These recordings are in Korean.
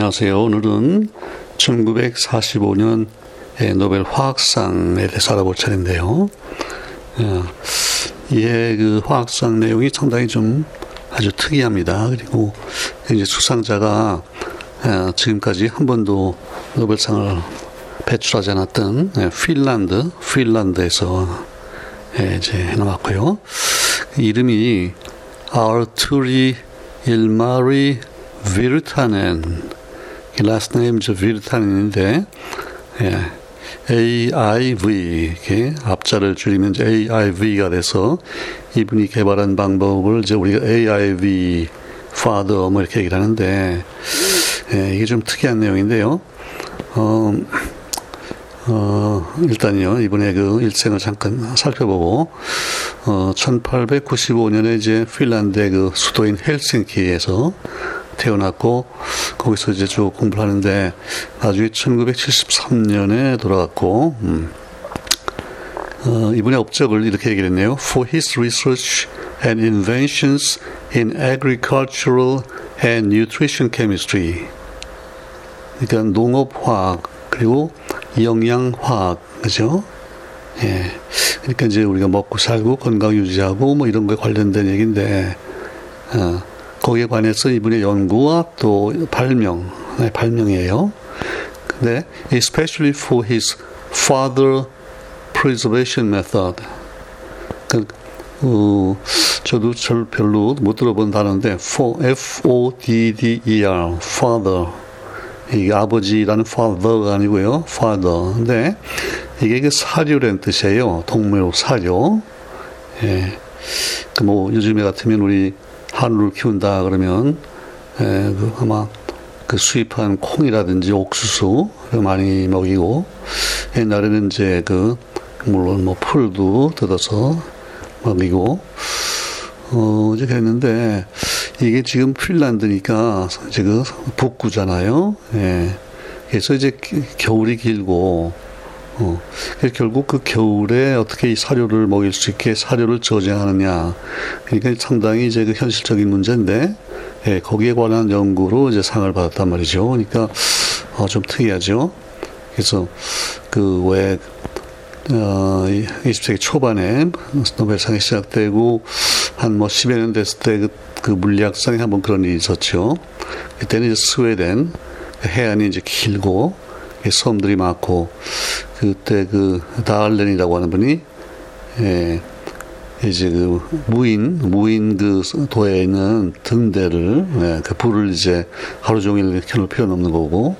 안녕하세요. 오늘은 1945년 노벨 화학상에 대해서 알아볼 차례인데요. 어, 이해 그 화학상 내용이 상당히 좀 아주 특이합니다. 그리고 이제 수상자가 어, 지금까지 한 번도 노벨상을 배출하지 않았던 예, 핀란드, 핀란드에서 예, 이제 해놓았고요. 이름이 아르투리 일마리 비르타넨 last name 저 비르타넨인데 예, AIV 이렇게 앞자를 줄이면 AIV가 돼서 이분이 개발한 방법을 이제 우리가 AIV father 뭐 이렇게 얘기를 하는데 예, 이게 좀 특이한 내용인데요. 어, 어, 일단요, 이번에 그 일생을 잠깐 살펴보고, 어, 1895년에 이제 핀란드의 그 수도인 헬싱키에서 태어났고, 거기서 이제 쭉 공부를 하는데, 나중에 1973년에 돌아갔고, 음, 어, 이분의 업적을 이렇게 얘기를 했네요. For his research and inventions in agricultural and nutrition chemistry. 그러니까 농업화학, 그리고 영양화학, 그죠? 예. 그러니까 이제 우리가 먹고 살고 건강 유지하고 뭐 이런 거에 관련된 얘기인데, 어, 거기에 관해서 이분의 연구와 또 발명, 네, 발명이에요. 근데, especially for his father preservation method. 그, 어, 저도 잘 별로 못 들어본 단어인데, F-O-D-D-E-R, father. 이게 아버지라는 father가 아니고요, father. 근데 이게 그 사료라는 뜻이에요. 동물 사료. 예. 그 뭐 요즘에 같으면 우리 한우를 키운다 그러면 예, 그 아마 그 수입한 콩이라든지 옥수수 많이 먹이고 옛날에는 이제 그 물론 뭐 풀도 뜯어서 먹이고 어 이제 그랬는데 이게 지금 핀란드니까 그 북구잖아요. 예. 그래서 이제 겨울이 길고 어, 결국 그 겨울에 어떻게 이 사료를 먹일 수 있게 사료를 저장하느냐. 그러니까 상당히 이제 그 현실적인 문제인데, 예, 거기에 관한 연구로 이제 상을 받았단 말이죠. 그러니까, 어, 좀 특이하죠. 그래서 그 왜, 어, 20세기 초반에 노벨상이 시작되고, 한 뭐 10여 년 됐을 때 그, 그 물리학상에 한번 그런 일이 있었죠. 그때는 이제 스웨덴, 해안이 이제 길고, 섬들이 많고, 그때 그 다알렌이라고 하는 분이 예, 이제 그 무인 무인 그 도에 있는 등대를 예, 그 불을 이제 하루 종일 켜놓을 필요는 없는 거고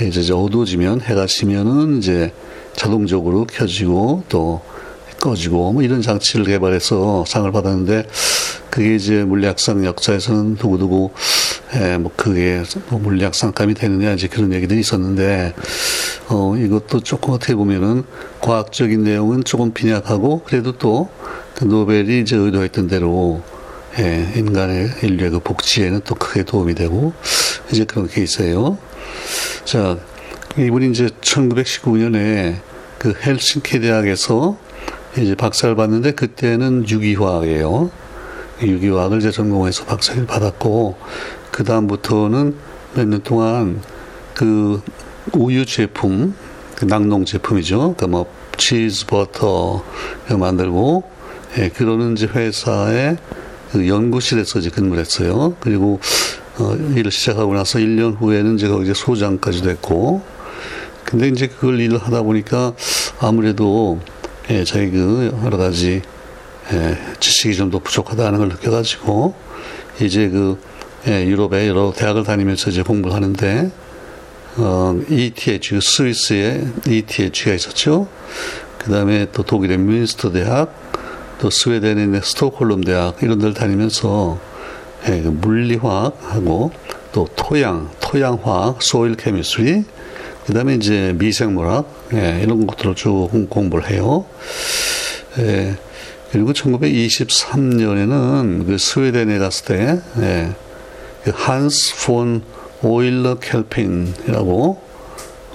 이제, 이제 어두워지면 해가 지면은 이제 자동적으로 켜지고 또 꺼지고 뭐 이런 장치를 개발해서 상을 받았는데 그게 이제 물리학상 역사에서는 두고두고 예, 뭐 그게 뭐 물리학 상감이 되느냐 이제 그런 얘기들이 있었는데 어 이것도 조금 어떻게 보면은 과학적인 내용은 조금 빈약하고 그래도 또 그 노벨이 이제 의도했던 대로 예, 인간의 인류의 그 복지에는 또 크게 도움이 되고 이제 그런 케이스예요. 자 이분이 이제 1919년에 그 헬싱키 대학에서 이제 박사를 받는데 그때는 유기화학이에요. 유기화학을 이제 전공해서 박사를 받았고 그 다음부터는 몇 년 동안 그 우유 제품, 그 낙농 제품이죠. 그뭐 치즈 버터 만들고 예, 그러는 이제 회사의 그 연구실에서 이제 근무를 했어요. 그리고 어, 일을 시작하고 나서 1년 후에는 이제 거기 소장까지 됐고 근데 이제 그걸 일을 하다 보니까 아무래도 예, 자기 그 여러 가지 예, 지식이 좀 더 부족하다는 걸 느껴가지고 이제 그 예, 유럽의 여러 대학을 다니면서 이제 공부를 하는데 어, ETH 그 스위스에 ETH가 있었죠. 그 다음에 또 독일의 뮌스터 대학, 또 스웨덴의 스톡홀름 대학 이런 데를 다니면서 예, 그 물리화학하고 또 토양, 토양화학, 소일 케미스트리, 그 다음에 이제 미생물학 예, 이런 것들을 쭉 공부를 해요. 예, 그리고 1923년에는 그 스웨덴에 갔을 때 예, 그 한스 폰 오일러 켈핀이라고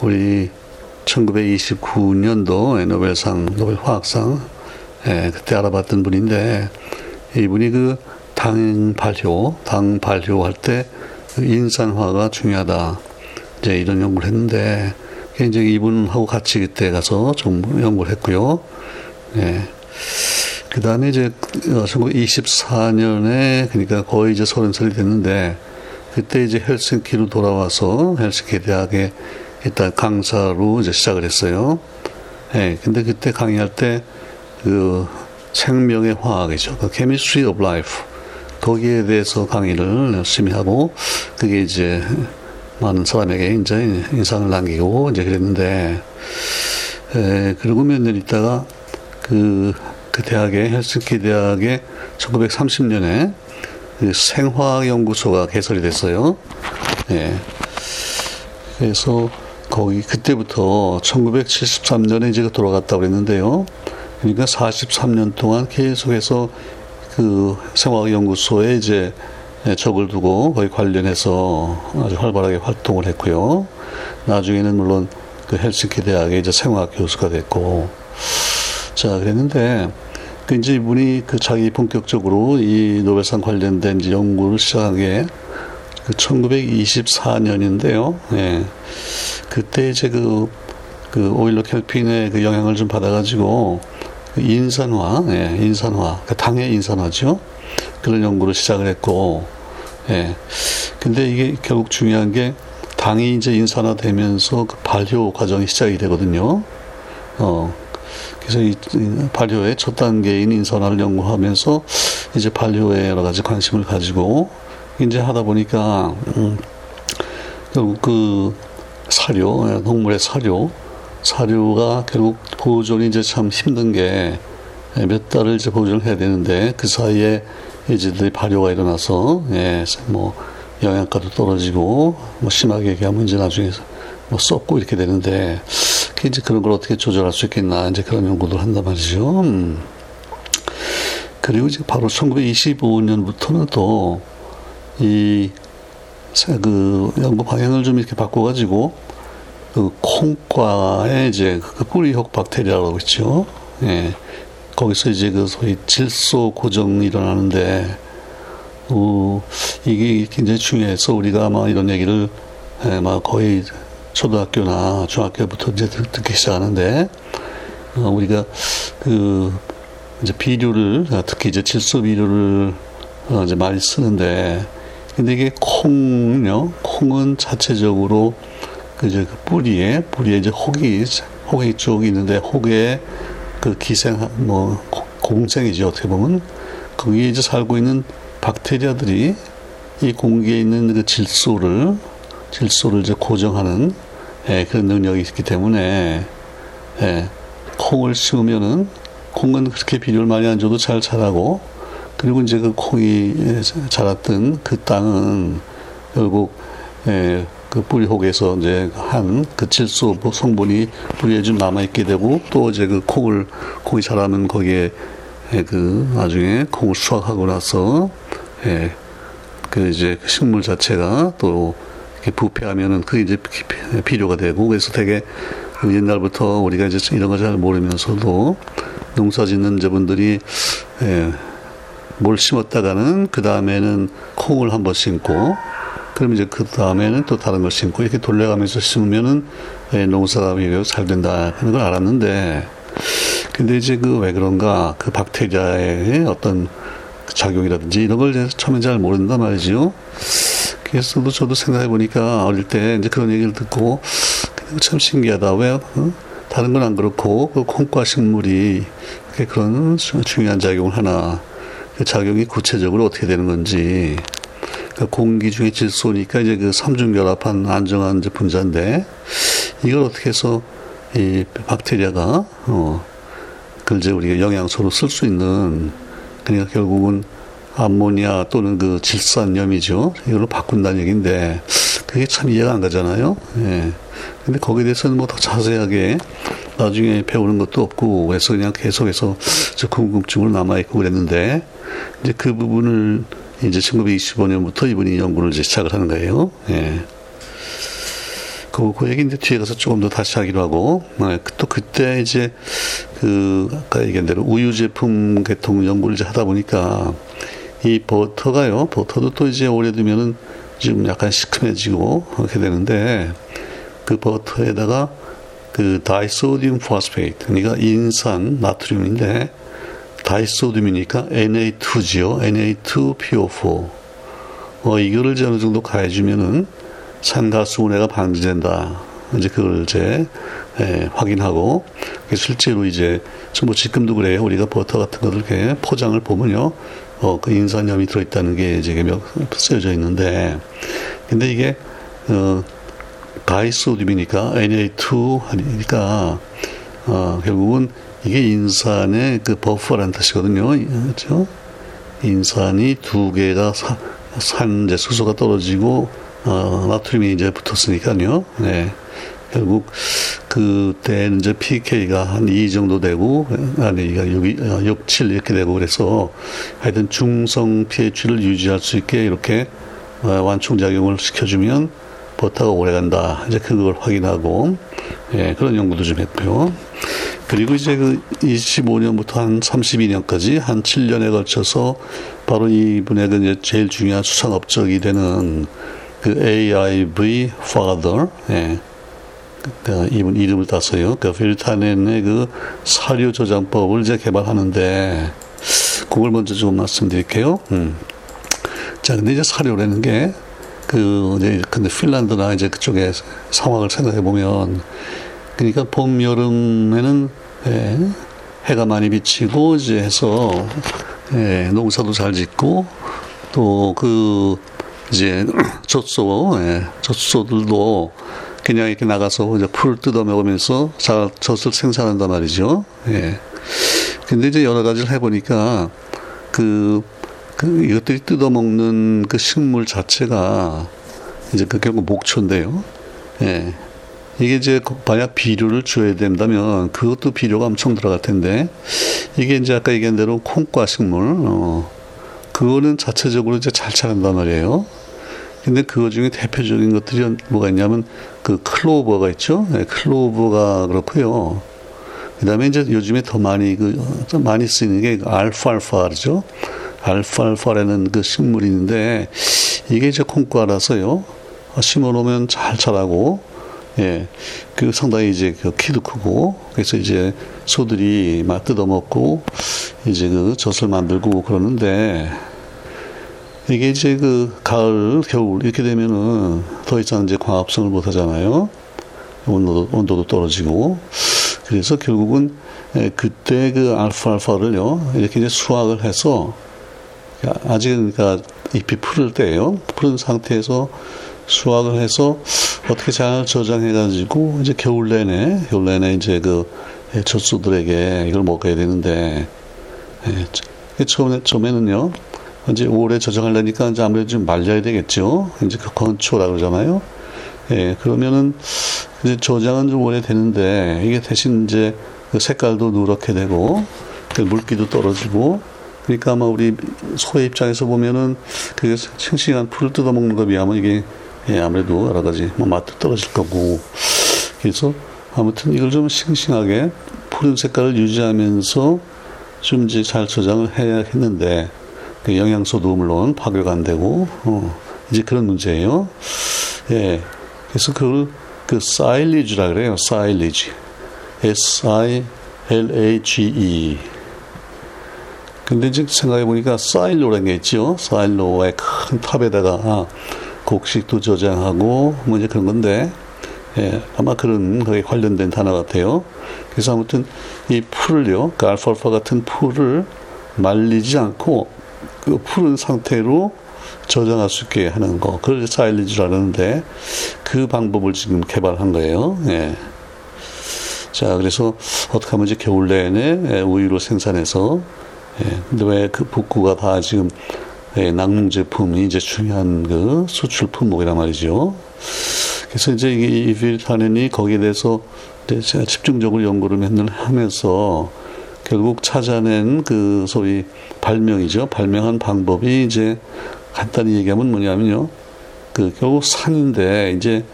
우리 1929년도 노벨상 노벨 화학상 예, 그때 알아봤던 분인데 이분이 그 당 발효 당 발효할 때그 인산화가 중요하다 이제 이런 연구를 했는데 굉장히 이분하고 같이 그때 가서 좀 연구를 했고요. 예. 그 다음에 이제 1924년에 그러니까 거의 이제 서른 살이 됐는데 그때 이제 헬싱키로 돌아와서 헬싱키 대학에 일단 강사로 이제 시작을 했어요. 예. 근데 그때 강의할 때 그 생명의 화학이죠. 그 Chemistry of Life. 거기에 대해서 강의를 열심히 하고 그게 이제 많은 사람에게 이제 인상을 남기고 이제 그랬는데 에, 그리고 몇 년 있다가 그, 그 대학에 헬스키 대학에 1930년에 그 생화연구소가 개설이 됐어요. 예. 그래서 거기 그때부터 1973년에 이제 돌아갔다 그랬는데요. 그러니까 43년 동안 계속해서 그 생화연구소에 이제 적을 두고 거기 관련해서 아주 활발하게 활동을 했고요. 나중에는 물론 그 헬싱키 대학의 이제 생화학 교수가 됐고, 자, 그랬는데, 그 이제 이분이 그 자기 본격적으로 이 노벨상 관련된 연구를 시작한 게그 1924년인데요. 예. 그때 이제 그, 그 오일러 켈핀의 그 영향을 좀 받아가지고 그 인산화, 예, 인산화, 그 당의 인산화죠. 그런 연구를 시작을 했고, 예. 근데 이게 결국 중요한 게 당이 이제 인산화되면서 그 발효 과정이 시작이 되거든요. 어, 그래서 이 발효의 첫 단계인 인산화를 연구하면서 이제 발효에 여러 가지 관심을 가지고 이제 하다 보니까 음, 결국 그 사료, 동물의 사료, 사료가 결국 보존이 이제 참 힘든 게 몇 달을 이제 보존을 해야 되는데 그 사이에 이제 발효가 일어나서 예, 뭐 영양가도 떨어지고 뭐 심하게 얘기하면 이제 나중에 뭐 썩고 이렇게 되는데 이제 그런 걸 어떻게 조절할 수 있겠나 이제 그런 연구를 한단 말이죠. 음. 그리고 이제 바로 1925년부터는 또 이 그 연구 방향을 좀 이렇게 바꿔가지고 그 콩과의 이제 그 뿌리혹 박테리아라고 있죠. 예. 거기서 이제 그 소위 질소 고정이 일어나는데, 어, 이게 굉장히 중요해서 우리가 아마 이런 얘기를, 예, 막 거의 초등학교나 중학교부터 이제 듣기 시작하는데, 어, 우리가 그, 이제 비료를, 특히 이제 질소 비료를 어, 이제 많이 쓰는데, 근데 이게 콩요, 콩은 자체적으로 그 이제 그 뿌리에, 뿌리에 이제 혹이, 혹이 쪽 있는데, 혹에 그 기생, 뭐, 공생이죠. 어떻게 보면. 거기에 이제 살고 있는 박테리아들이 이 공기에 있는 그 질소를, 질소를 이제 고정하는 예, 그런 능력이 있기 때문에, 예, 콩을 심으면은, 콩은 그렇게 비료를 많이 안 줘도 잘 자라고, 그리고 이제 그 콩이 자랐던 그 땅은 결국, 예, 그 뿌리 혹에서 이제 한 그 질소 성분이 뿌리에 좀 남아 있게 되고 또 이제 그 콩을, 콩이 자라면 거기에 그 나중에 콩을 수확하고 나서 예, 그 이제 그 식물 자체가 또 부패하면은 그게 이제 필요가 되고 그래서 되게 그 옛날부터 우리가 이제 이런 거잘 모르면서도 농사 짓는 저분들이 예, 뭘 심었다가는 그 다음에는 콩을 한 번 심고 그럼 이제 그 다음에는 또 다른 걸 심고 이렇게 돌려가면서 심으면은 예, 농사가 잘 된다 하는 걸 알았는데 근데 이제 그 왜 그런가 그 박테리아의 어떤 작용이라든지 이런 걸 처음에 잘 모른단 말이죠. 그래서 저도 생각해 보니까 어릴 때 이제 그런 얘기를 듣고 참 신기하다. 왜 어? 다른 건 안 그렇고 그 콩과 식물이 그런 중요한 작용을 하나 그 작용이 구체적으로 어떻게 되는 건지 그 공기 중에 질소니까 이제 그 삼중결합한 안정한 이제 분자인데 이걸 어떻게 해서 이 박테리아가 어 그걸 이제 우리가 영양소로 쓸 수 있는 그러니까 결국은 암모니아 또는 그 질산염이죠. 이걸로 바꾼다는 얘기인데 그게 참 이해가 안 가잖아요. 예. 근데 거기에 대해서는 뭐 더 자세하게 나중에 배우는 것도 없고 그래서 그냥 계속해서 궁금증으로 남아 있고 그랬는데 이제 그 부분을 이제 1925년부터 이분이 연구를 이제 시작을 하는 거예요. 예. 그, 그 얘기 이제 뒤에 가서 조금 더 다시 하기로 하고, 네, 또 그때 이제 그, 아까 얘기한 대로 우유 제품 계통 연구를 이제 하다 보니까 이 버터가요, 버터도 또 이제 오래 두면은 지금 약간 시큼해지고 그렇게 되는데 그 버터에다가 그 disodium phosphate 그러니까 인산 나트륨인데 disodium이니까 Na2지요. Na2PO4. 어, 이거를 어느 정도 가해주면은 산 가수분해가 방지된다. 이제 그걸 이제 예, 확인하고 실제로 이제 뭐 지금도 그래요. 우리가 버터 같은 것들 이렇게 포장을 보면요. 어, 그 인산염이 들어있다는 게몇 쓰여져 있는데 근데 이게 어, 가이소듐이니까 Na2 하니까 어, 결국은 이게 인산의 그 버퍼라는 뜻이거든요. 그렇죠? 인산이 두 개가 사, 산 이제 수소가 떨어지고 어, 나트륨이 이제 붙었으니까요. 네. 결국 그때는 이제 pK가 한 2 정도 되고 아니 6, 6, 7 이렇게 되고 그래서 하여튼 중성 pH를 유지할 수 있게 이렇게 어, 완충 작용을 시켜주면 버터가 오래간다. 이제 그걸 확인하고 예, 그런 연구도 좀 했고요. 그리고 이제 그 25년부터 한 32년까지 한 7년에 걸쳐서 바로 이분의 그 이제 제일 중요한 수상 업적이 되는 그 AIV father, 예. 그 이분 이름을 땄어요. 그 필타넨의 그 사료 저장법을 이제 개발하는데 그걸 먼저 좀 말씀드릴게요. 음. 자, 근데 이제 사료라는 게 그 이제 근데 핀란드나 이제 그쪽의 상황을 생각해 보면 그러니까 봄 여름에는 예, 해가 많이 비치고 이제 해서 예, 농사도 잘 짓고 또 그 이제 젖소 예, 젖소들도 그냥 이렇게 나가서 이제 풀 뜯어 먹으면서 잘 젖을 생산한단 말이죠. 예. 근데 이제 여러 가지를 해보니까 그, 그 이것들이 뜯어 먹는 그 식물 자체가 이제 그 결국 목초인데요. 예. 이게 이제 만약 비료를 줘야 된다면 그것도 비료가 엄청 들어갈 텐데 이게 이제 아까 얘기한 대로 콩과 식물 어 그거는 자체적으로 이제 잘 자란단 말이에요. 근데 그거 중에 대표적인 것들이 뭐가 있냐면 그 클로버가 있죠. 네, 클로버가 그렇고요. 그다음에 이제 요즘에 더 많이 그좀 많이 쓰이는 게 알파알파죠. 알파알파라는 그 식물이 있는데 이게 이제 콩과라서요. 심어놓으면 잘 자라고 예, 그 상당히 이제 그 키도 크고 그래서 이제 소들이 막 뜯어먹고 이제 그 젖을 만들고 그러는데 이게 이제 그 가을, 겨울 이렇게 되면은 더 이상 이제 광합성을 못 하잖아요. 온도도, 온도도 떨어지고. 그래서 결국은 예, 그때 그 알파 알파를요, 이렇게 이제 수확을 해서 아직 그러니까 잎이 푸를 때예요. 푸른 상태에서 수확을 해서 어떻게 잘 저장해가지고 이제 겨울 내내, 겨울 내내 이제 그 젖소들에게 이걸 먹어야 되는데, 예, 처음에, 처음에는요, 이제 오래 저장하려니까 이제 아무래도 좀 말려야 되겠죠. 이제 그 건초라 그러잖아요. 예, 그러면은 이제 저장은 좀 오래 되는데 이게 대신 이제 그 색깔도 누렇게 되고 그 물기도 떨어지고 그러니까 아마 우리 소의 입장에서 보면은 그 싱싱한 풀을 뜯어먹는 것에 비하면 이게 예, 아무래도 여러 가지 뭐 맛도 떨어질 거고 그래서 아무튼 이걸 좀 싱싱하게 푸른 색깔을 유지하면서 좀 이제 잘 저장을 해야 했는데 그 영양소도 물론 파괴가 안 되고 어, 이제 그런 문제예요. 예, 그래서 그걸 그 사일리지라 그래요. 사일리지, S I L A G E. 근데 이제 생각해 보니까 사일로라는 게 있죠. 사일로의 큰 탑에다가 곡식도 저장하고 뭐 이제 그런 건데 예, 아마 그런 거에 관련된 단어 같아요. 그래서 아무튼 이 풀을요, 그 알파알파 같은 풀을 말리지 않고 그 푸른 상태로 저장할 수 있게 하는 거. 그걸 사일리지라는데 그 방법을 지금 개발한 거예요. 예. 자, 그래서 어떻게 하면 이제 겨울 내내 예, 우유로 생산해서 예. 근데 왜 그 북구가 다 지금 예, 낙농 제품이 이제 중요한 그 수출 품목이란 말이죠. 그래서 이제 이 비타민이 거기에 대해서 제가 집중적으로 연구를 맨날 하면서 결국 찾아낸 그 소위 발명이죠. 발명한 방법이 이제 간단히 얘기하면 뭐냐면요. 그 결국 산인데 이제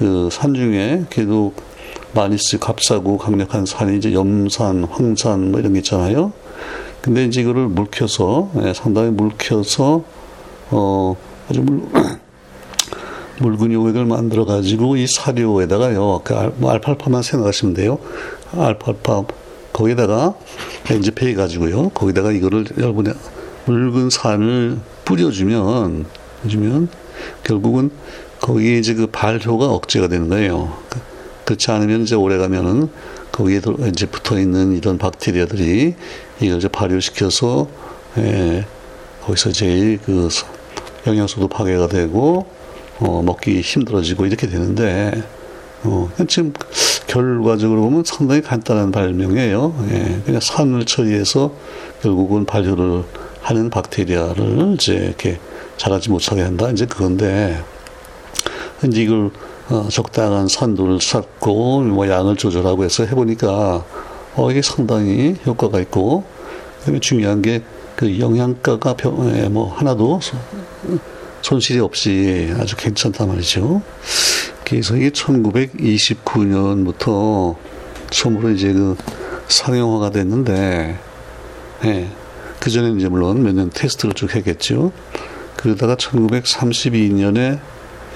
그 산 중에 계속 많이 쓰 값싸고 강력한 산이 이제 염산, 황산 뭐 이런 게 있잖아요. 근데 이제 이거를 물켜서 예, 상당히 물켜서 어 아주 물 용액을 만들어 가지고 이 사료에다가요, 그 알, 뭐 알팔파만 생각하시면 돼요. 알팔파 거기다가 엔지페이 가지고요. 거기다가 이거를 여러분의 묽은 산을 뿌려주면 주면 결국은 거기에 이제 그 발효가 억제가 되는 거예요. 그, 그렇지 않으면 이제 오래 가면은 거기에 이제 붙어 있는 이런 박테리아들이 이걸 이제 발효시켜서 예, 거기서 제일 그 영양소도 파괴가 되고 어, 먹기 힘들어지고 이렇게 되는데 어, 지금 결과적으로 보면 상당히 간단한 발명이에요. 예, 그냥 산을 처리해서 결국은 발효를 하는 박테리아를 이제 이렇게 자라지 못하게 한다. 이제 그건데 이제 이걸 어, 적당한 산도를 쌓고 뭐 양을 조절하고 해서 해보니까 어, 이게 상당히 효과가 있고 그다음에 중요한 게 그 영양가가 병, 예, 뭐 하나도 손실이 없이 아주 괜찮단 말이죠. 그래서 이게 1929년부터 처음으로 이제 그 상용화가 됐는데, 예, 그 전에 이제 물론 몇 년 테스트를 쭉 했겠죠. 그러다가 1932년에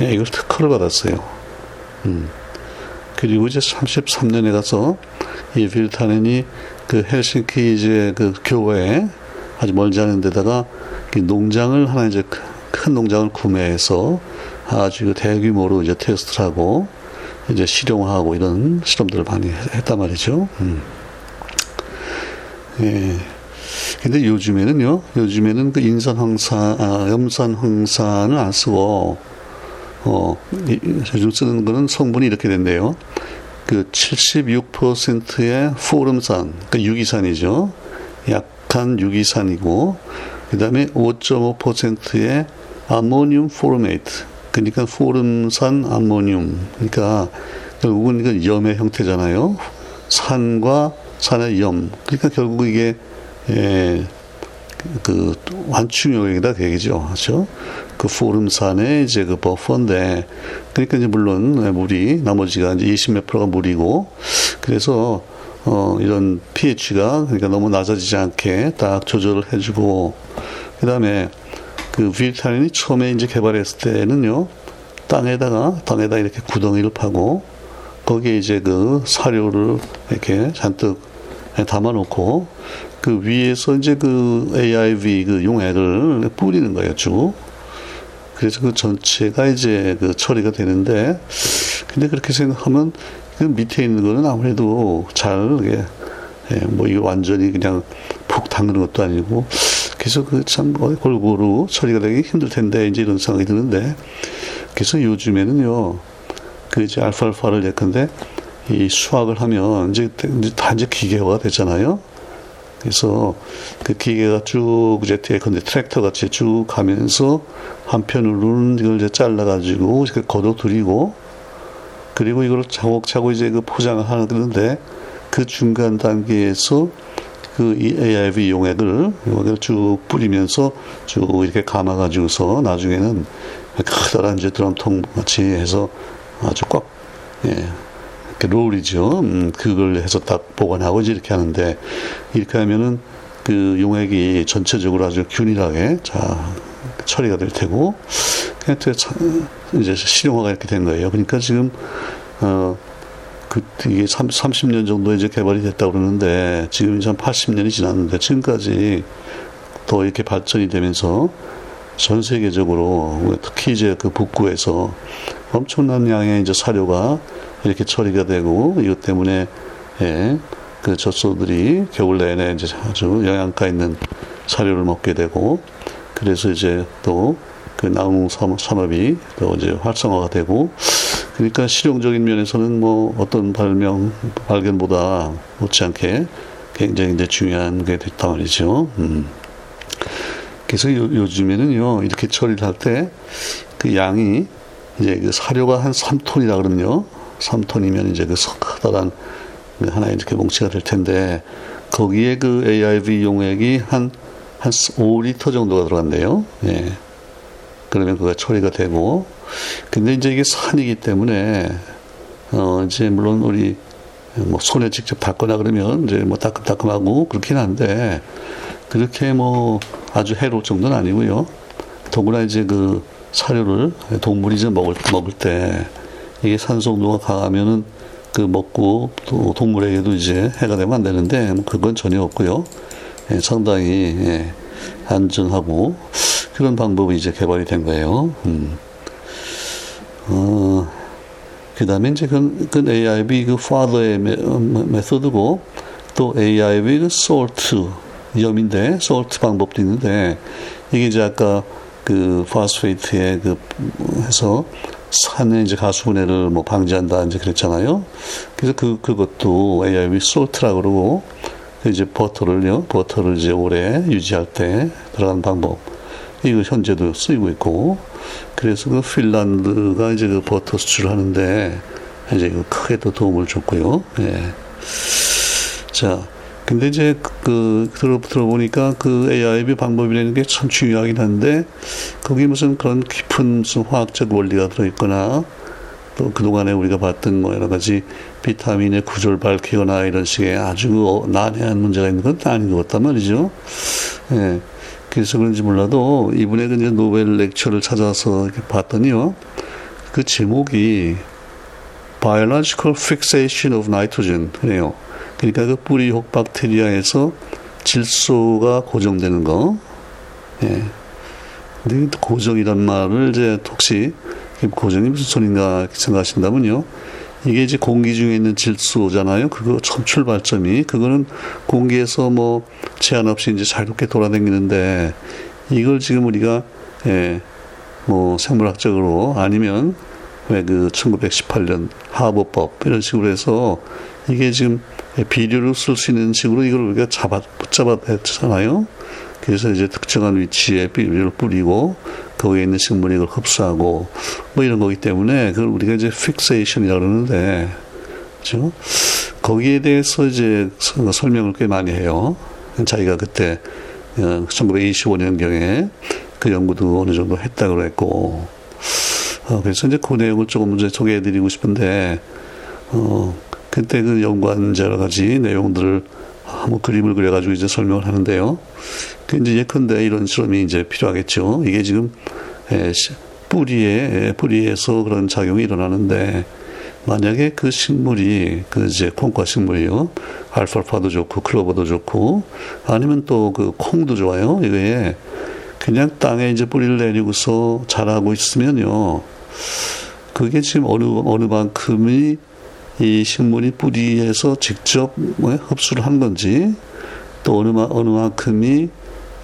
예, 이걸 특허를 받았어요. 음. 그리고 이제 33년에 가서 이 빌타넨이 그 헬싱키 이제 그 교회에 아주 멀지 않은 데다가 농장을 하나 이제 큰 농장을 구매해서 아주 대규모로 이제 테스트를 하고 이제 실용화하고 이런 실험들을 많이 했단 말이죠. 음. 예. 근데 요즘에는요, 요즘에는 그 인산 황산, 아, 염산 황산을 안 쓰고, 어, 요즘 쓰는 거는 성분이 이렇게 된대요. 그 76%의 포름산, 그러니까 유기산이죠. 약한 유기산이고, 그 다음에 5.5%의 ammonium formate. 그러니까 포름산 아모늄. 그러니까 결국은 이건 염의 형태잖아요. 산과 산의 염. 그러니까 결국 이게 예, 그 완충용액이다 그 얘기죠. 그렇죠? 그 포름산의 이제 그 버퍼인데 그러니까 이제 물론 물이 나머지가 이제 20몇 프로가 물이고 그래서 어 이런 pH가 그러니까 너무 낮아지지 않게 딱 조절을 해주고 그다음에 그 비타민이 처음에 이제 개발했을 때는요, 땅에다가, 땅에다 이렇게 구덩이를 파고, 거기에 이제 그 사료를 이렇게 잔뜩 담아놓고, 그 위에서 이제 그 AIV 그 용액을 뿌리는 거예요, 쭉. 그래서 그 전체가 이제 그 처리가 되는데, 근데 그렇게 생각하면 그 밑에 있는 거는 아무래도 잘, 이게, 예, 뭐 이거 완전히 그냥 푹 담그는 것도 아니고, 그래서 그 참 골고루 처리가 되기 힘들 텐데 이제 이런 생각이 드는데 그래서 요즘에는요 그 이제 알파알파를 예컨대 이 수확을 하면 이제 다 이제 기계화가 됐잖아요. 그래서 그 기계가 쭉 이제 예컨대 트랙터 같이 쭉 가면서 한편으로는 이걸 이제 잘라가지고 이렇게 걷어들이고 그리고 이걸 차곡차곡 이제 그 포장을 하는데 그 중간 단계에서 그 AIV 용액을 용액을 쭉 뿌리면서 쭉 이렇게 감아가지고서 나중에는 커다란 이제 드럼통 같이 해서 아주 꽉 예, 이렇게 롤이죠. 음, 그걸 해서 딱 보관하고 이제 이렇게 하는데 이렇게 하면은 그 용액이 전체적으로 아주 균일하게 자 처리가 될 테고 그냥 이제 실용화가 이렇게 된 거예요. 그러니까 지금 어 그, 이게 30, 년 정도 이제 개발이 됐다고 그러는데, 지금 이제 한 80년이 지났는데, 지금까지 더 이렇게 발전이 되면서 전 세계적으로, 특히 이제 그 북구에서 엄청난 양의 이제 사료가 이렇게 처리가 되고, 이것 때문에, 예, 그 젖소들이 겨울 내내 이제 아주 영양가 있는 사료를 먹게 되고, 그래서 이제 또 그 나무 산업이 또 이제 활성화가 되고, 그러니까 실용적인 면에서는 뭐 어떤 발명, 발견보다 못지않게 굉장히 이제 중요한 게 됐단 말이죠. 음. 그래서 요, 즘에는요 이렇게 처리를 할 때 그 양이 이제 그 사료가 한 3톤이라 그러면요. 3톤이면 이제 그 커다란 그 하나의 이렇게 뭉치가 될 텐데 거기에 그 AIV 용액이 한, 한 5리터 정도가 들어간대요. 예. 그러면 그가 처리가 되고 근데 이제 이게 산이기 때문에 어 이제 물론 우리 뭐 손에 직접 닦거나 그러면 이제 뭐 따끔따끔하고 그렇긴 한데 그렇게 뭐 아주 해로울 정도는 아니고요. 더구나 이제 그 사료를 동물이 이제 먹을 먹을 때 이게 산소 농도가 강하면은 그 먹고 또 동물에게도 이제 해가 되면 안 되는데 뭐 그건 전혀 없고요. 예, 상당히 예, 안전하고 그런 방법이 이제 개발이 된 거예요. 음. 어, 그 다음에 이제 그, 그 AIB 그 father의 메, 메소드고 또 AIB 그 salt 염인데 salt 방법도 있는데 이게 이제 아까 그 파스페이트에 그 해서 산에 이제 가수분해를 뭐 방지한다 이제 그랬잖아요. 그래서 그 그것도 AIB 솔트라고 그러고 그 이제 버터를요 버터를 이제 오래 유지할 때 들어가는 방법 이거 현재도 쓰이고 있고 그래서 그 핀란드가 이제 그 버터 수출을 하는데 이제 그 크게 또 도움을 줬고요. 예. 자. 근데 이제 그 들어 들어보니까 그 AIB 방법이라는 게 참 중요하긴 한데 거기 무슨 그런 깊은 무슨 화학적 원리가 들어 있거나 또 그동안에 우리가 봤던 뭐 여러 가지 비타민의 구조를 밝히거나 이런 식의 아주 난해한 문제가 있는 건 아닌 것 같단 말이죠. 예. 그래서 그런지 몰라도 그 이제 노벨 렉처를 찾아서 봤더니요. 그 제목이 Biological Fixation of Nitrogen. 그래요. 그러니까 그 뿌리 혹 박테리아에서 질소가 고정되는 거. 예. 근데 고정이란 말을 이제 혹시 고정이 무슨 소린가 생각하신다면요. 이게 이제 공기 중에 있는 질소잖아요. 그거 첫 출발점이 그거는 공기에서 뭐 제한 없이 이제 자유롭게 돌아다니는데 이걸 지금 우리가 예, 뭐 생물학적으로 아니면 왜 그 1918년 하버법 이런 식으로 해서 이게 지금 비료를 쓸 수 있는 식으로 이걸 우리가 잡아 붙잡아 냈잖아요. 그래서 이제 특정한 위치에 비료를 뿌리고 거기에 있는 식물이 이걸 흡수하고 뭐 이런 거기 때문에 그걸 우리가 이제 fixation이라고 그러는데 그죠? 거기에 대해서 이제 설명을 꽤 많이 해요. 자기가 그때 1925년경에 어, 그 연구도 어느 정도 했다고 그랬고 어, 그래서 이제 그 내용을 조금 이제 소개해드리고 싶은데 어, 그때 그 연구한 여러 가지 내용들을 뭐 그림을 그려가지고 이제 설명을 하는데요. 그 이제 예컨대 이런 실험이 이제 필요하겠죠. 이게 지금 뿌리에 뿌리에서 그런 작용이 일어나는데 만약에 그 식물이 그 이제 콩과 식물이요. 알파파도 좋고 클로버도 좋고 아니면 또 그 콩도 좋아요. 이거에 그냥 땅에 이제 뿌리를 내리고서 자라고 있으면요. 그게 지금 어느 어느 만큼이 이 식물이 뿌리에서 직접 뭐 흡수를 한 건지 또 어느, 어느 만큼이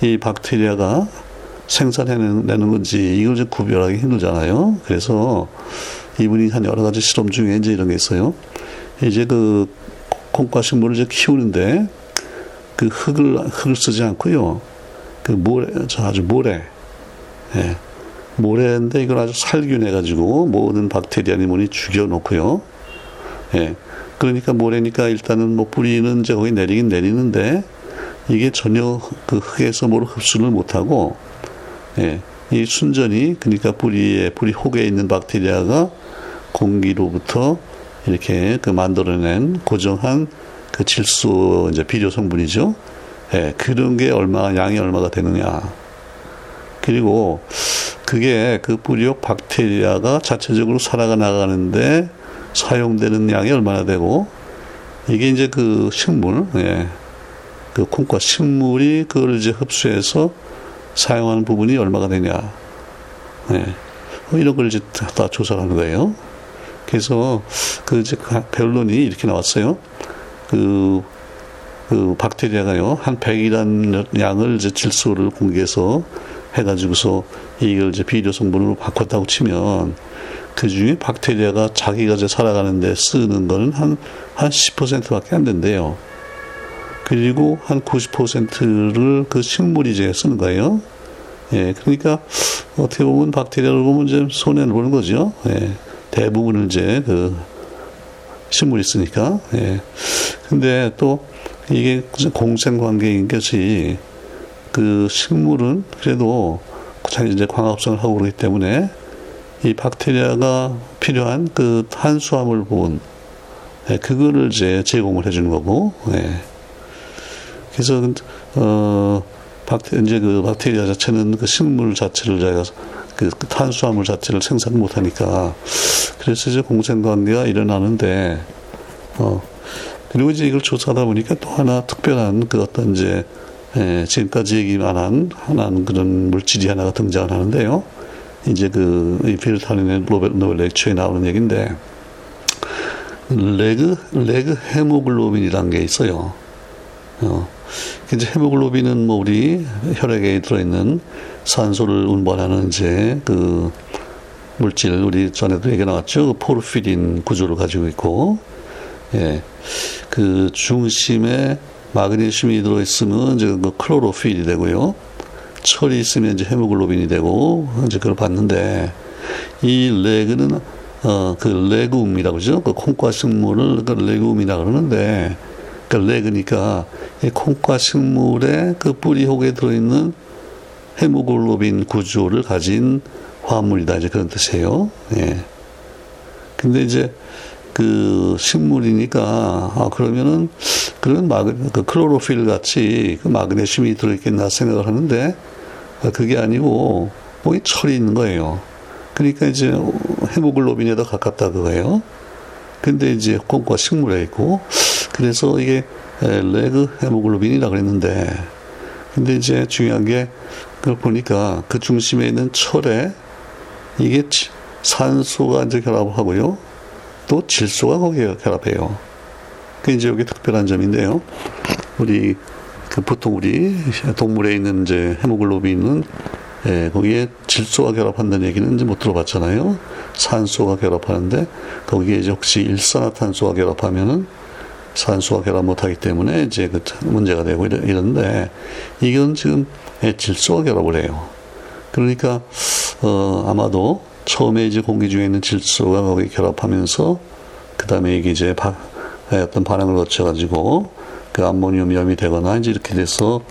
이 박테리아가 생산해내는 건지 이걸 좀 구별하기 힘들잖아요. 그래서 이분이 한 여러 가지 실험 중에 이제 이런 게 있어요. 이제 그 콩과 식물을 이제 키우는데 그 흙을 흙을 쓰지 않고요. 그 모래 아주 모래 예. 모래인데 이걸 아주 살균해 가지고 모든 박테리아니 뭐니 죽여 놓고요. 예. 그러니까 모래니까 일단은 뭐 뿌리는 이제 거기 내리긴 내리는데 이게 전혀 그 흙에서 뭘 흡수를 못하고 예. 이 순전히 그러니까 뿌리에 뿌리 혹에 있는 박테리아가 공기로부터 이렇게 그 만들어낸 고정한 그 질소 이제 비료 성분이죠. 예, 그런 게 얼마 양이 얼마가 되느냐. 그리고 그게 그 뿌리옥 박테리아가 자체적으로 살아가 나가는데 사용되는 양이 얼마나 되고 이게 이제 그 식물, 예. 그 콩과 식물이 그걸 이제 흡수해서 사용하는 부분이 얼마가 되냐. 예. 뭐 이런 걸 이제 다, 다 조사하는 거예요. 그래서 그 이제 결론이 이렇게 나왔어요. 그, 그 박테리아가요, 한 100이라는 양을 이제 질소를 공개해서 해가지고서 이걸 이제 비료 성분으로 바꿨다고 치면 그 중에 박테리아가 자기가 이제 살아가는데 쓰는 거는 한, 한 10%밖에 안 된대요. 그리고 한 90%를 그 식물이 이제 쓰는 거예요. 예, 그러니까 어떻게 보면 박테리아를 보면 이제 손해를 보는 거죠. 예, 대부분은 이제 그 식물이 쓰니까. 예. 근데 또 이게 공생 관계인 것이 그 식물은 그래도 자기 이제 광합성을 하고 그러기 때문에 이 박테리아가 필요한 그 탄수화물 부분, 예, 그거를 이제 제공을 해주는 거고, 예. 그래서, 어, 박테, 이제 그 박테리아 자체는 그 식물 자체를 자기가 그 탄수화물 자체를 생산 못하니까 그래서 이제 공생 관계가 일어나는데 어 그리고 이제 이걸 조사하다 보니까 또 하나 특별한 그 어떤 이제 예, 지금까지 얘기만 한 하나는 그런 물질이 하나가 등장을 하는데요. 이제 그 비르타넨의 노벨, 노벨 렉처에 나오는 얘기인데 leg leghemoglobin이라는 게 있어요. 어, 이제 헤모글로빈은 뭐 우리 혈액에 들어있는 산소를 운반하는 이제 그 물질 우리 전에도 얘기 나왔죠. 그 포르피린 구조를 가지고 있고, 예, 그 중심에 마그네슘이 들어 있으면 이제 그 클로로필이 되고요. 철이 있으면 이제 헤모글로빈이 되고 이제 그걸 봤는데 이 leg는 어 그 legume이라고 그러죠. 그 콩과 식물을 그 legume이라 그러는데 그 leg니까 이 콩과 식물의 그 뿌리 혹에 들어있는 헤모글로빈 구조를 가진 화합물이다 이제 그런 뜻이에요. 예. 근데 이제 그 식물이니까 아 그러면은 그런 마그 그 클로로필 같이 그 마그네슘이 들어있겠나 생각을 하는데 아, 그게 아니고 뭐이 철이 있는 거예요. 그러니까 이제 헤모글로빈에 더 가깝다 그거예요. 근데 이제 콩과 식물에 있고 그래서 이게 레그 헤모글로빈이라 그랬는데 근데 이제 중요한 게 그걸 보니까 그 중심에 있는 철에 이게 산소가 이제 결합하고요. 또 질소가 거기에 결합해요. 그 이제 여기 특별한 점인데요. 우리 그 보통 우리 동물에 있는 이제 헤모글로빈은 예, 거기에 질소가 결합한다는 얘기는 이제 못 들어봤잖아요. 산소가 결합하는데 거기에 이제 혹시 일산화탄소가 결합하면은 산소가 결합 못하기 때문에 이제 그 문제가 되고 이런데 이건 지금 예, 질소가 결합을 해요. 그러니까 어 아마도 처음에 이제 공기 중에 있는 질소가 거기 결합하면서 그 다음에 이게 이제 바, 예, 어떤 반응을 거쳐가지고 그 암모니움염이 되거나 이제 이렇게 돼서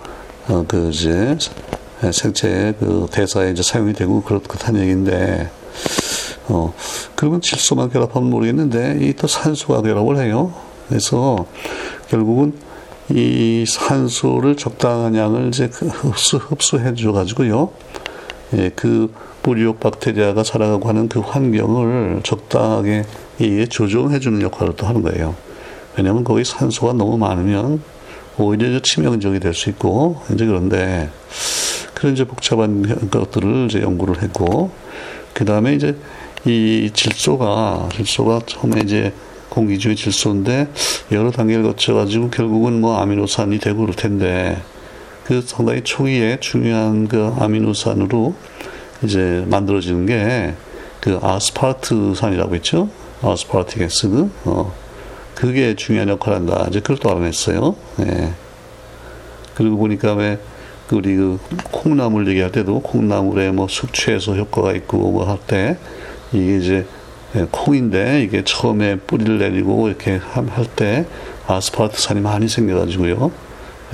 어, 그 이제 생체의 그 대사에 이제 사용이 되고 그렇다는 얘기인데 어 그러면 질소만 결합하면 모르겠는데 이 또 산소가 결합을 해요. 그래서 결국은 이 산소를 적당한 양을 이제 그 흡수 흡수해 줘 가지고요. 예, 그 뿌리옥 박테리아가 살아가고 하는 그 환경을 적당하게 이 조정해 주는 역할을 또 하는 거예요. 왜냐하면 거기 산소가 너무 많으면 오히려 치명적이 될 수 있고 이제 그런데 그런 이제 복잡한 것들을 이제 연구를 했고 그 다음에 이제 이 질소가 질소가 처음에 이제 공기 중의 질소인데 여러 단계를 거쳐가지고 결국은 뭐 아미노산이 되고 그럴 텐데 그 상당히 초기에 중요한 그 아미노산으로 이제 만들어지는 게 그 아스파르트산이라고 있죠. 아스파르틱 애시드. 어. 그게 중요한 역할을 한다. 이제 그걸 또 알아냈어요. 예. 그리고 보니까 왜 우리 그 콩나물 얘기할 때도 콩나물에 뭐 숙취해소 효과가 있고 뭐 할 때 이게 이제 예, 콩인데 이게 처음에 뿌리를 내리고 이렇게 할 때 아스파르트산이 많이 생겨가지고요.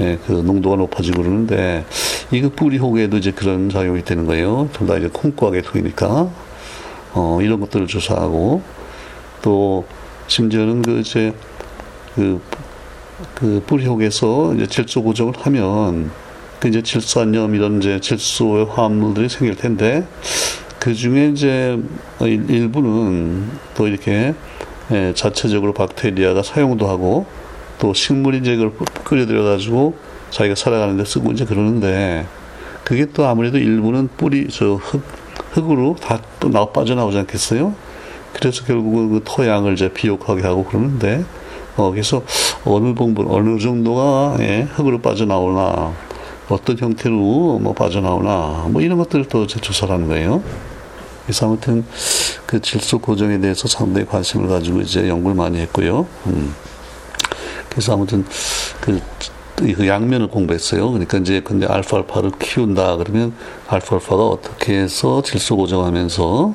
예, 그 농도가 높아지고 그러는데 이거 뿌리 혹에도 이제 그런 작용이 되는 거예요. 둘 다 이제 콩과 계통이니까 어, 이런 것들을 조사하고 또 심지어는 그 이제 그, 그 뿌리 혹에서 이제 질소 고정을 하면 그 이제 질소염 이런 이제 질소의 화합물들이 생길 텐데 그 중에 이제 일부는 또 이렇게 예, 자체적으로 박테리아가 사용도 하고 또 식물이 이제 그걸 끓여들여 가지고 자기가 살아가는데 쓰고 이제 그러는데 그게 또 아무래도 일부는 뿌리 저 흙, 흙으로 다 또 나 빠져나오지 않겠어요? 그래서 결국은 그 토양을 이제 비옥하게 하고 그러는데 어 그래서 어느 부분 어느 정도가 예, 흙으로 빠져나오나 어떤 형태로 뭐 빠져나오나 뭐 이런 것들을 또 조사를 하는 거예요. 그래서 아무튼 그 질소 고정에 대해서 상당히 관심을 가지고 이제 연구를 많이 했고요. 음. 그래서 아무튼 그, 그 양면을 공부했어요. 그러니까 이제 근데 알파알파를 키운다 그러면 알파알파가 어떻게 해서 질소 고정하면서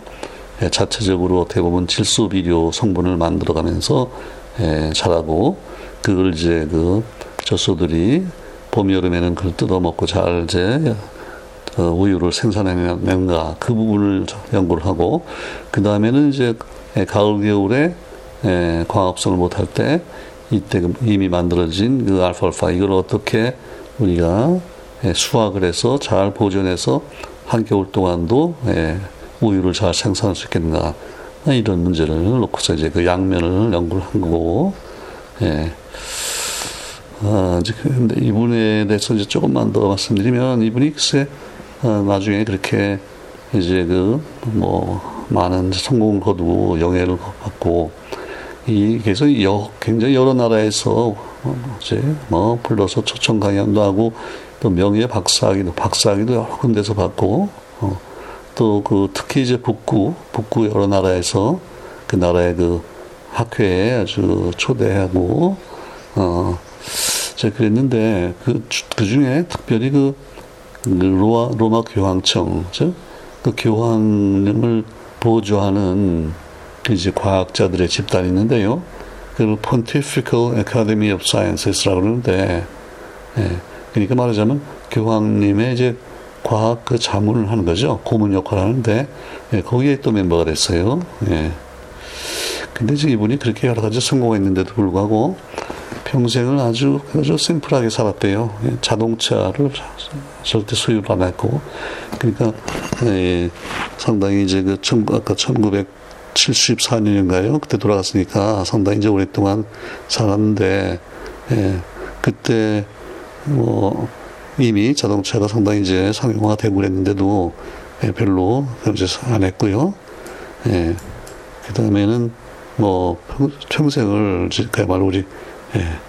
예, 자체적으로 어떻게 보면 질소 비료 성분을 만들어가면서 예, 자라고 그걸 이제 그 젖소들이 봄 여름에는 그걸 뜯어먹고 잘 이제 어, 우유를 생산해내는가 그 부분을 연구를 하고 그 다음에는 이제 예, 가을 겨울에 예, 광합성을 못할 때 이때 그 이미 만들어진 그 알파알파 이걸 어떻게 우리가 예, 수확을 해서 잘 보존해서 한겨울 동안도 예, 우유를 잘 생산할 수 있겠는가 이런 문제를 놓고서 이제 그 양면을 연구를 한 거고 예. 아, 이제 근데 이분에 대해서 이제 조금만 더 말씀드리면 이분이 글쎄 어, 나중에 그렇게 이제 그 뭐 많은 성공을 거두고 영예를 받고 이 그래서 여, 굉장히 여러 나라에서 어, 이제 뭐 불러서 초청 강연도 하고 또 명예 박사학위도 박사학위도 여러 군데서 받고 어, 또그 특히 이제 북구 북구 여러 나라에서 그 나라의 그 학회에 아주 초대하고 어 제가 그랬는데 그, 그 중에 특별히 그, 그 로마, 로마 교황청, 그 교황을 보조하는 그 이제 과학자들의 집단이 있는데요. 그 Pontifical Academy of Sciences라고 그러는데, 예, 그러니까 말하자면 교황님의 이제 과학 그 자문을 하는 거죠. 고문 역할을 하는데, 예, 거기에 또 멤버가 됐어요. 예. 근데 지금 이분이 그렇게 여러 가지 성공했는데도 불구하고 평생을 아주 아주 심플하게 살았대요. 예, 자동차를 절대 소유를 안 했고, 그러니까 예, 상당히 이제 그 천, 아까 1974년인가요? 그때 돌아갔으니까 상당히 이제 오랫동안 살았는데, 예, 그때 뭐 이미 자동차가 상당히 이제 상용화가 되고 그랬는데도 예, 별로 이제 안 했고요. 예, 그 다음에는 뭐 평 생을 그야말로 우리 예,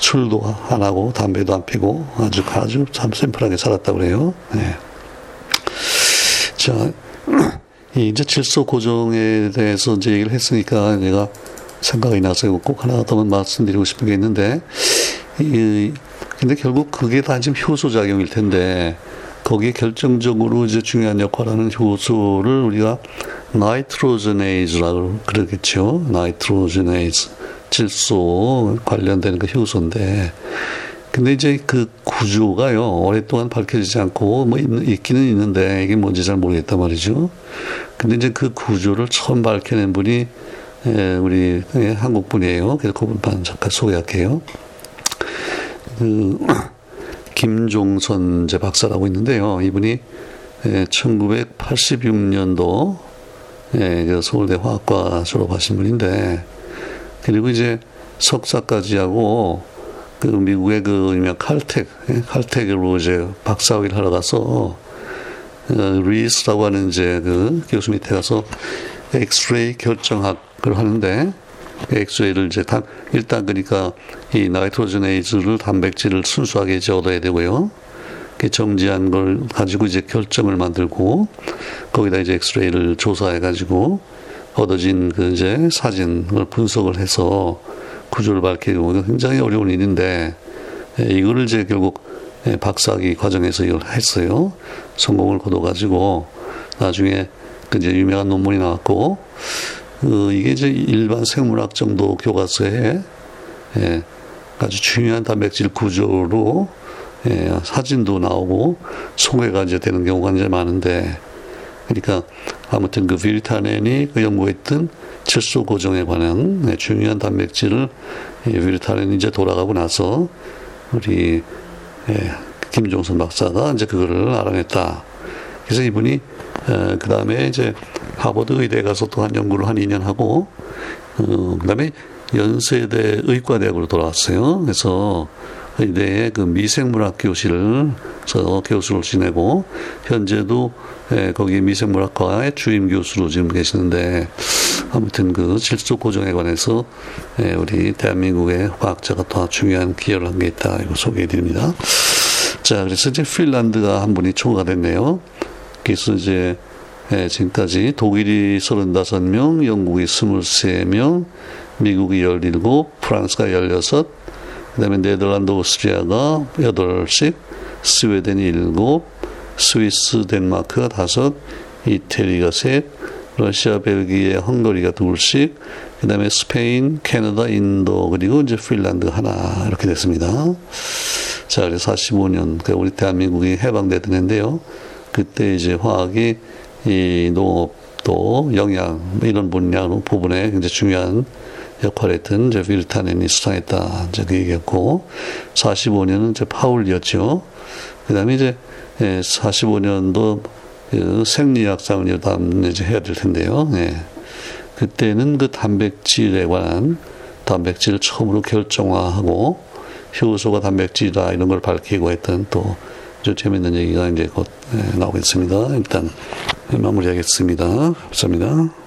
술도 안 하고 담배도 안 피고 아주 아주 참 심플하게 살았다고 그래요. 예. 자, 이제 질소 고정에 대해서 이제 얘기를 했으니까 내가 생각이 나서 꼭 하나 더 말씀드리고 싶은 게 있는데, 이, 근데 결국 그게 다 지금 효소 작용일 텐데, 거기에 결정적으로 이제 중요한 역할을 하는 효소를 우리가 nitrogenase라고 그러겠죠. nitrogenase. 질소 관련되는 그 효소인데, 근데 이제 그 구조가요, 오랫동안 밝혀지지 않고, 뭐, 있, 기는 있는데, 이게 뭔지 잘 모르겠단 말이죠. 근데 이제 그 구조를 처음 밝혀낸 분이, 예, 우리 예, 한국 분이에요. 그래서 그분만 잠깐 소개할게요. 그, 김종선 제 박사라고 있는데요. 이분이 예, 1986년도 예, 그 서울대 화학과 졸업하신 분인데, 그리고 이제 석사까지 하고 그 미국의 그 유명 칼텍 예, 칼텍으로 이제 박사학위를 하러 가서 어, 리스라고 하는 이제 그 교수 밑에 가서 엑스레이 결정학을 하는데 엑스레이를 이제 단, 일단 그러니까 이 나이트로제네이즈를 단백질을 순수하게 이제 얻어야 되고요. 정지한 걸 가지고 이제 결정을 만들고 거기다 이제 엑스레이를 조사해 가지고 얻어진 그 이제 사진을 분석을 해서 구조를 밝히고 굉장히 어려운 일인데 예, 이거를 이제 결국 예, 박사학위 과정에서 이걸 했어요. 성공을 거둬가지고 나중에 그 이제 유명한 논문이 나왔고 그 이게 이제 일반 생물학 정도 교과서에 예, 아주 중요한 단백질 구조로 예, 사진도 나오고 소개가 이제 되는 경우가 이제 많은데 그러니까 아무튼 그 비리타넨이 그 연구했던 질소 고정에 관한 네, 중요한 단백질을 비리타넨이 이제 돌아가고 나서 우리 예, 김종선 박사가 이제 그거를 알아냈다. 그래서 이분이 어, 그 다음에 이제 하버드 의대에 가서 또 한 연구를 한 2년 하고 어, 그 다음에 연세대 의과대학으로 돌아왔어요. 그래서 의대의 그 미생물학 교실을 서 교수를 지내고 현재도 예, 거기 미생물학과의 주임 교수로 지금 계시는데 아무튼 그 질소 고정에 관해서 예, 우리 대한민국의 과학자가 더 중요한 기여를 한 게 있다 이거 소개해 드립니다. 자 그래서 이제 핀란드가 한 분이 초과됐네요. 그래서 이제 예, 지금까지 독일이 35명, 영국이 23명, 미국이 17, 프랑스가 16, 그 다음에 네덜란드, 오스트리아가 8씩, 스웨덴이 7, 스위스, 덴마크가 5, 이태리가 3, 러시아, 벨기에, 헝가리가 둘씩, 그 다음에 스페인, 캐나다, 인도, 그리고 이제 핀란드 하나, 이렇게 됐습니다. 자, 그래서 45년, 그 우리 대한민국이 해방되던 해인데요. 그때 이제 화학이 이 농업도 영양, 뭐 이런 분야, 부분에 굉장히 중요한 역할을 했던 이제 빌타넨이 수상했다. 이제 그 얘기했고, 45년은 이제 파울이었죠. 그 다음에 이제 45년도 그 생리학상을 다음 이제 해야 될 텐데요. 예. 그때는 그 단백질에 관한 단백질을 처음으로 결정화하고 효소가 단백질이다 이런 걸 밝히고 했던 또 아주 재밌는 얘기가 이제 곧 예, 나오겠습니다. 일단 마무리하겠습니다. 감사합니다.